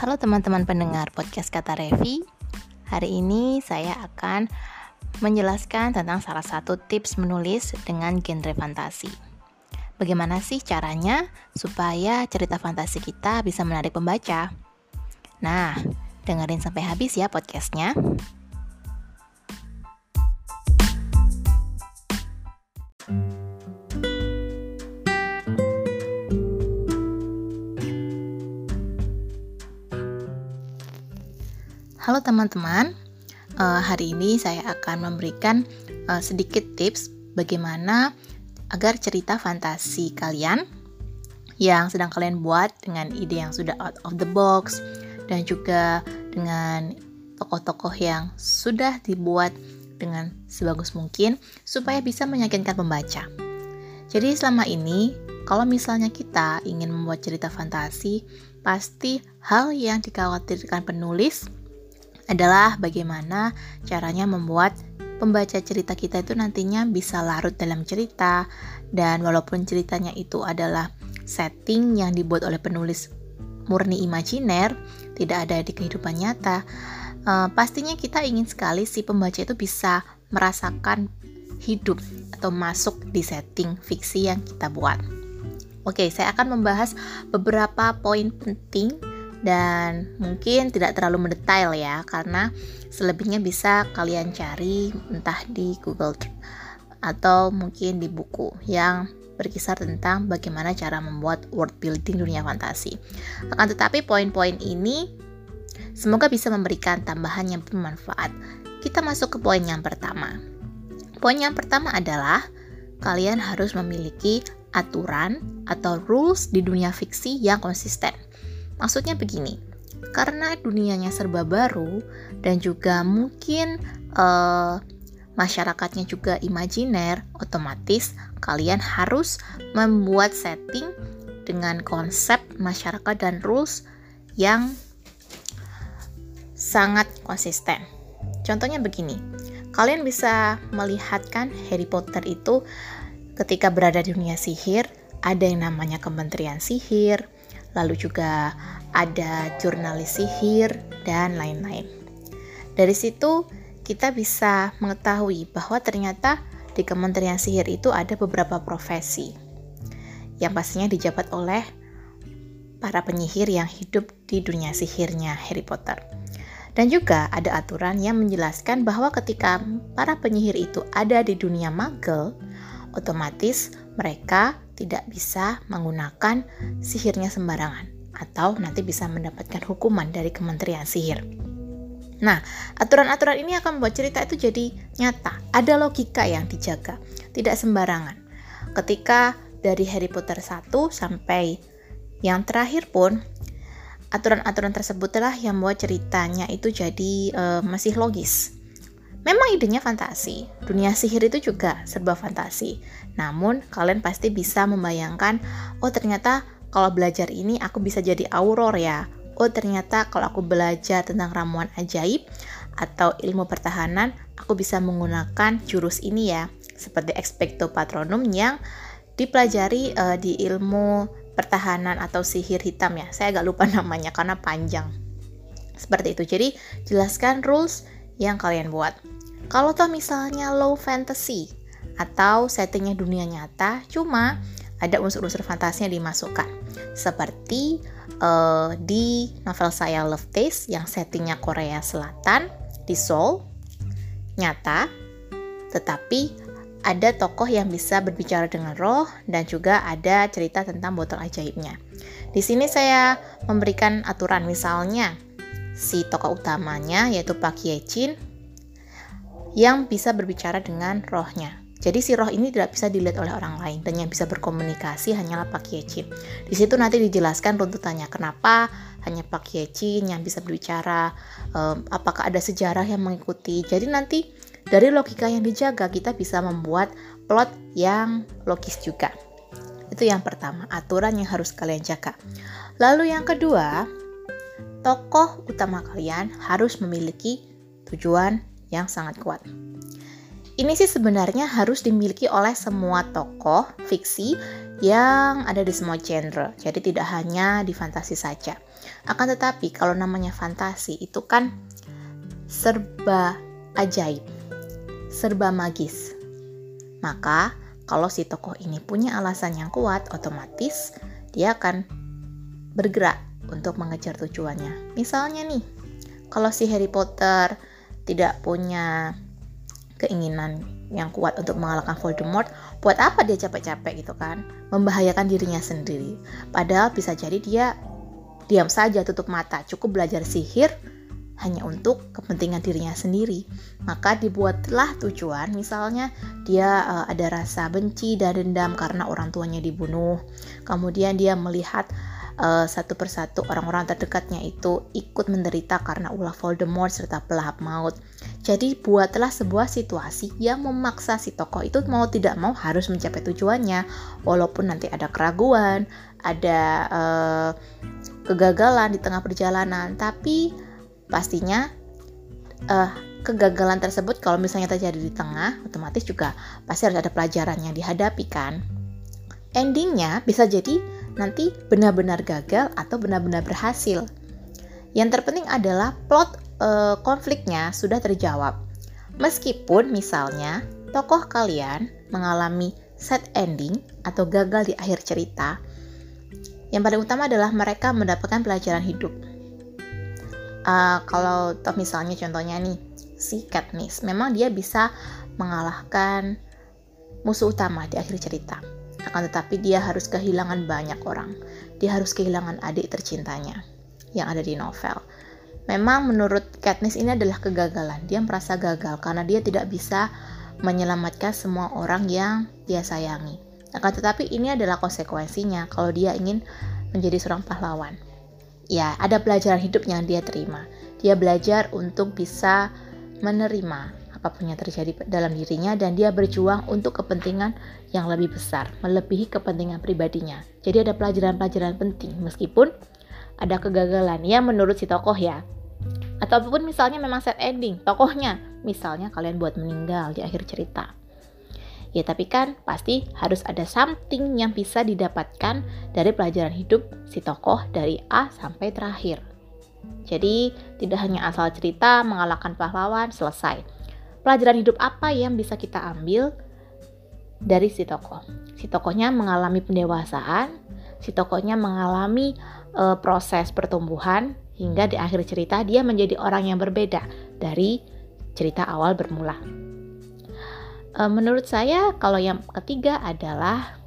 Halo teman-teman pendengar podcast Kata Revi. Hari ini saya akan menjelaskan tentang salah satu tips menulis dengan genre fantasi. Bagaimana sih caranya supaya cerita fantasi kita bisa menarik pembaca? Nah, dengerin sampai habis ya podcastnya. Halo teman-teman, uh, hari ini saya akan memberikan uh, sedikit tips bagaimana agar cerita fantasi kalian yang sedang kalian buat dengan ide yang sudah out of the box dan juga dengan tokoh-tokoh yang sudah dibuat dengan sebagus mungkin supaya bisa meyakinkan pembaca. Jadi selama ini kalau misalnya kita ingin membuat cerita fantasi, pasti hal yang dikhawatirkan penulis adalah bagaimana caranya membuat pembaca cerita kita itu nantinya bisa larut dalam cerita dan walaupun ceritanya itu adalah setting yang dibuat oleh penulis murni imajiner, tidak ada di kehidupan nyata, uh, pastinya kita ingin sekali si pembaca itu bisa merasakan hidup atau masuk di setting fiksi yang kita buat. Oke, saya akan membahas beberapa poin penting dan mungkin tidak terlalu mendetail ya karena selebihnya bisa kalian cari entah di Google atau mungkin di buku yang berkisar tentang bagaimana cara membuat world building dunia fantasi. Akan tetapi poin-poin ini semoga bisa memberikan tambahan yang bermanfaat. Kita masuk ke poin yang pertama. Poin yang pertama adalah kalian harus memiliki aturan atau rules di dunia fiksi yang konsisten. Maksudnya begini, karena dunianya serba baru dan juga mungkin uh, masyarakatnya juga imajiner, otomatis kalian harus membuat setting dengan konsep masyarakat dan rules yang sangat konsisten. Contohnya begini, kalian bisa melihatkan Harry Potter itu ketika berada di dunia sihir, ada yang namanya Kementerian Sihir, lalu juga ada jurnalis sihir, dan lain-lain. Dari situ, kita bisa mengetahui bahwa ternyata di Kementerian Sihir itu ada beberapa profesi yang pastinya dijabat oleh para penyihir yang hidup di dunia sihirnya Harry Potter. Dan juga ada aturan yang menjelaskan bahwa ketika para penyihir itu ada di dunia magel, otomatis mereka tidak bisa menggunakan sihirnya sembarangan atau nanti bisa mendapatkan hukuman dari Kementerian Sihir. Nah, aturan-aturan ini akan membuat cerita itu jadi nyata. Ada logika yang dijaga, tidak sembarangan. Ketika dari Harry Potter 1 sampai yang terakhir pun aturan-aturan tersebutlah yang membuat ceritanya itu jadi uh, masih logis. Memang idenya fantasi, dunia sihir itu juga serba fantasi. Namun, kalian pasti bisa membayangkan, oh ternyata kalau belajar ini aku bisa jadi auror ya. Oh ternyata kalau aku belajar tentang ramuan ajaib atau ilmu pertahanan, aku bisa menggunakan jurus ini ya. Seperti expecto patronum yang dipelajari uh, di ilmu pertahanan atau sihir hitam ya. Saya agak lupa namanya karena panjang. Seperti itu. Jadi, jelaskan rules yang kalian buat. Kalau toh misalnya low fantasy atau settingnya dunia nyata, cuma ada unsur-unsur fantasinya dimasukkan. Seperti uh, di novel saya Love Taste yang settingnya Korea Selatan di Seoul, nyata, tetapi ada tokoh yang bisa berbicara dengan roh dan juga ada cerita tentang botol ajaibnya. Di sini saya memberikan aturan misalnya si tokoh utamanya yaitu Pak Ye-jin yang bisa berbicara dengan rohnya. Jadi si roh ini tidak bisa dilihat oleh orang lain dan yang bisa berkomunikasi hanyalah Pak Kiecin. Di situ nanti dijelaskan runtutannya kenapa hanya Pak Kiecin yang bisa berbicara, um, apakah ada sejarah yang mengikuti. Jadi nanti dari logika yang dijaga kita bisa membuat plot yang logis juga. Itu yang pertama, aturan yang harus kalian jaga. Lalu yang kedua, tokoh utama kalian harus memiliki tujuan yang sangat kuat. Ini sih sebenarnya harus dimiliki oleh semua tokoh fiksi yang ada di semua genre. Jadi tidak hanya di fantasi saja. Akan tetapi kalau namanya fantasi itu kan serba ajaib, serba magis. Maka kalau si tokoh ini punya alasan yang kuat, otomatis dia akan bergerak untuk mengejar tujuannya. Misalnya nih, kalau si Harry Potter tidak punya keinginan yang kuat untuk mengalahkan Voldemort, buat apa dia capek-capek gitu kan? Membahayakan dirinya sendiri. Padahal bisa jadi dia diam saja tutup mata, cukup belajar sihir hanya untuk kepentingan dirinya sendiri. Maka dibuatlah tujuan, misalnya dia uh, ada rasa benci dan dendam karena orang tuanya dibunuh. Kemudian dia melihat uh, satu persatu orang-orang terdekatnya itu ikut menderita karena ulah Voldemort serta pelahap maut. Jadi buatlah sebuah situasi yang memaksa si tokoh itu mau tidak mau harus mencapai tujuannya, walaupun nanti ada keraguan, ada uh, kegagalan di tengah perjalanan, tapi pastinya uh, kegagalan tersebut kalau misalnya terjadi di tengah, otomatis juga pasti harus ada pelajaran yang dihadapi kan. Endingnya bisa jadi nanti benar-benar gagal atau benar-benar berhasil. Yang terpenting adalah plot e, konfliknya sudah terjawab. Meskipun misalnya tokoh kalian mengalami set ending atau gagal di akhir cerita, yang paling utama adalah mereka mendapatkan pelajaran hidup. Uh, kalau toh misalnya contohnya nih si Katniss, memang dia bisa mengalahkan musuh utama di akhir cerita akan tetapi dia harus kehilangan banyak orang. Dia harus kehilangan adik tercintanya yang ada di novel. Memang menurut Katniss ini adalah kegagalan. Dia merasa gagal karena dia tidak bisa menyelamatkan semua orang yang dia sayangi. Akan tetapi ini adalah konsekuensinya kalau dia ingin menjadi seorang pahlawan. Ya, ada pelajaran hidup yang dia terima. Dia belajar untuk bisa menerima apa pun yang terjadi dalam dirinya dan dia berjuang untuk kepentingan yang lebih besar, melebihi kepentingan pribadinya. Jadi ada pelajaran-pelajaran penting meskipun ada kegagalan ya menurut si tokoh ya. Ataupun misalnya memang set ending tokohnya, misalnya kalian buat meninggal di akhir cerita. Ya tapi kan pasti harus ada something yang bisa didapatkan dari pelajaran hidup si tokoh dari A sampai terakhir. Jadi tidak hanya asal cerita mengalahkan pahlawan selesai pelajaran hidup apa yang bisa kita ambil dari si tokoh. Si tokohnya mengalami pendewasaan, si tokohnya mengalami e, proses pertumbuhan hingga di akhir cerita dia menjadi orang yang berbeda dari cerita awal bermula. E, menurut saya kalau yang ketiga adalah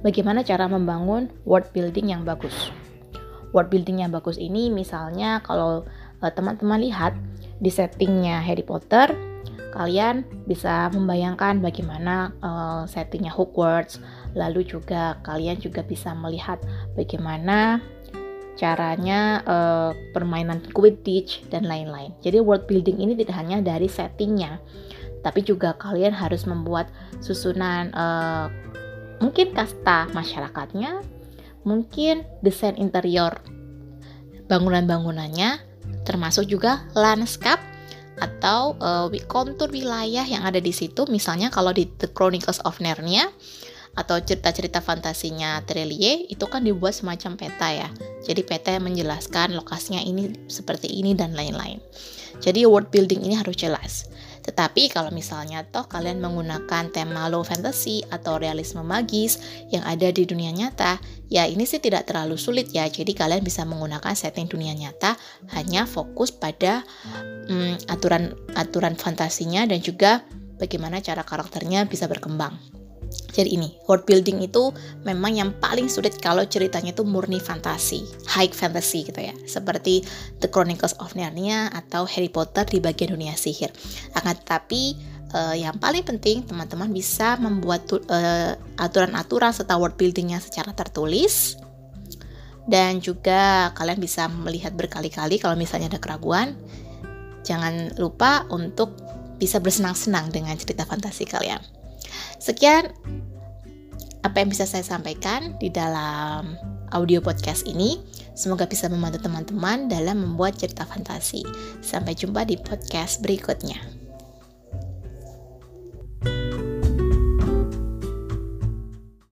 bagaimana cara membangun world building yang bagus. World building yang bagus ini misalnya kalau teman-teman lihat di settingnya Harry Potter, kalian bisa membayangkan bagaimana uh, settingnya Hogwarts. Lalu juga kalian juga bisa melihat bagaimana caranya uh, permainan Quidditch dan lain-lain. Jadi world building ini tidak hanya dari settingnya, tapi juga kalian harus membuat susunan uh, mungkin kasta masyarakatnya, mungkin desain interior bangunan-bangunannya, termasuk juga landscape atau uh, kontur wilayah yang ada di situ. Misalnya kalau di The Chronicles of Narnia atau cerita-cerita fantasinya Trelie itu kan dibuat semacam peta ya. Jadi peta yang menjelaskan lokasinya ini seperti ini dan lain-lain. Jadi world building ini harus jelas. Tetapi kalau misalnya toh kalian menggunakan tema low fantasy atau realisme magis yang ada di dunia nyata, ya ini sih tidak terlalu sulit ya. Jadi kalian bisa menggunakan setting dunia nyata hanya fokus pada hmm, aturan aturan fantasinya dan juga bagaimana cara karakternya bisa berkembang. Jadi ini, world building itu memang yang paling sulit kalau ceritanya itu murni fantasi, high fantasy gitu ya. Seperti The Chronicles of Narnia atau Harry Potter di bagian dunia sihir. Akan tetapi uh, yang paling penting teman-teman bisa membuat uh, aturan-aturan serta world buildingnya secara tertulis dan juga kalian bisa melihat berkali-kali kalau misalnya ada keraguan. Jangan lupa untuk bisa bersenang-senang dengan cerita fantasi kalian. Sekian apa yang bisa saya sampaikan di dalam audio podcast ini. Semoga bisa membantu teman-teman dalam membuat cerita fantasi. Sampai jumpa di podcast berikutnya.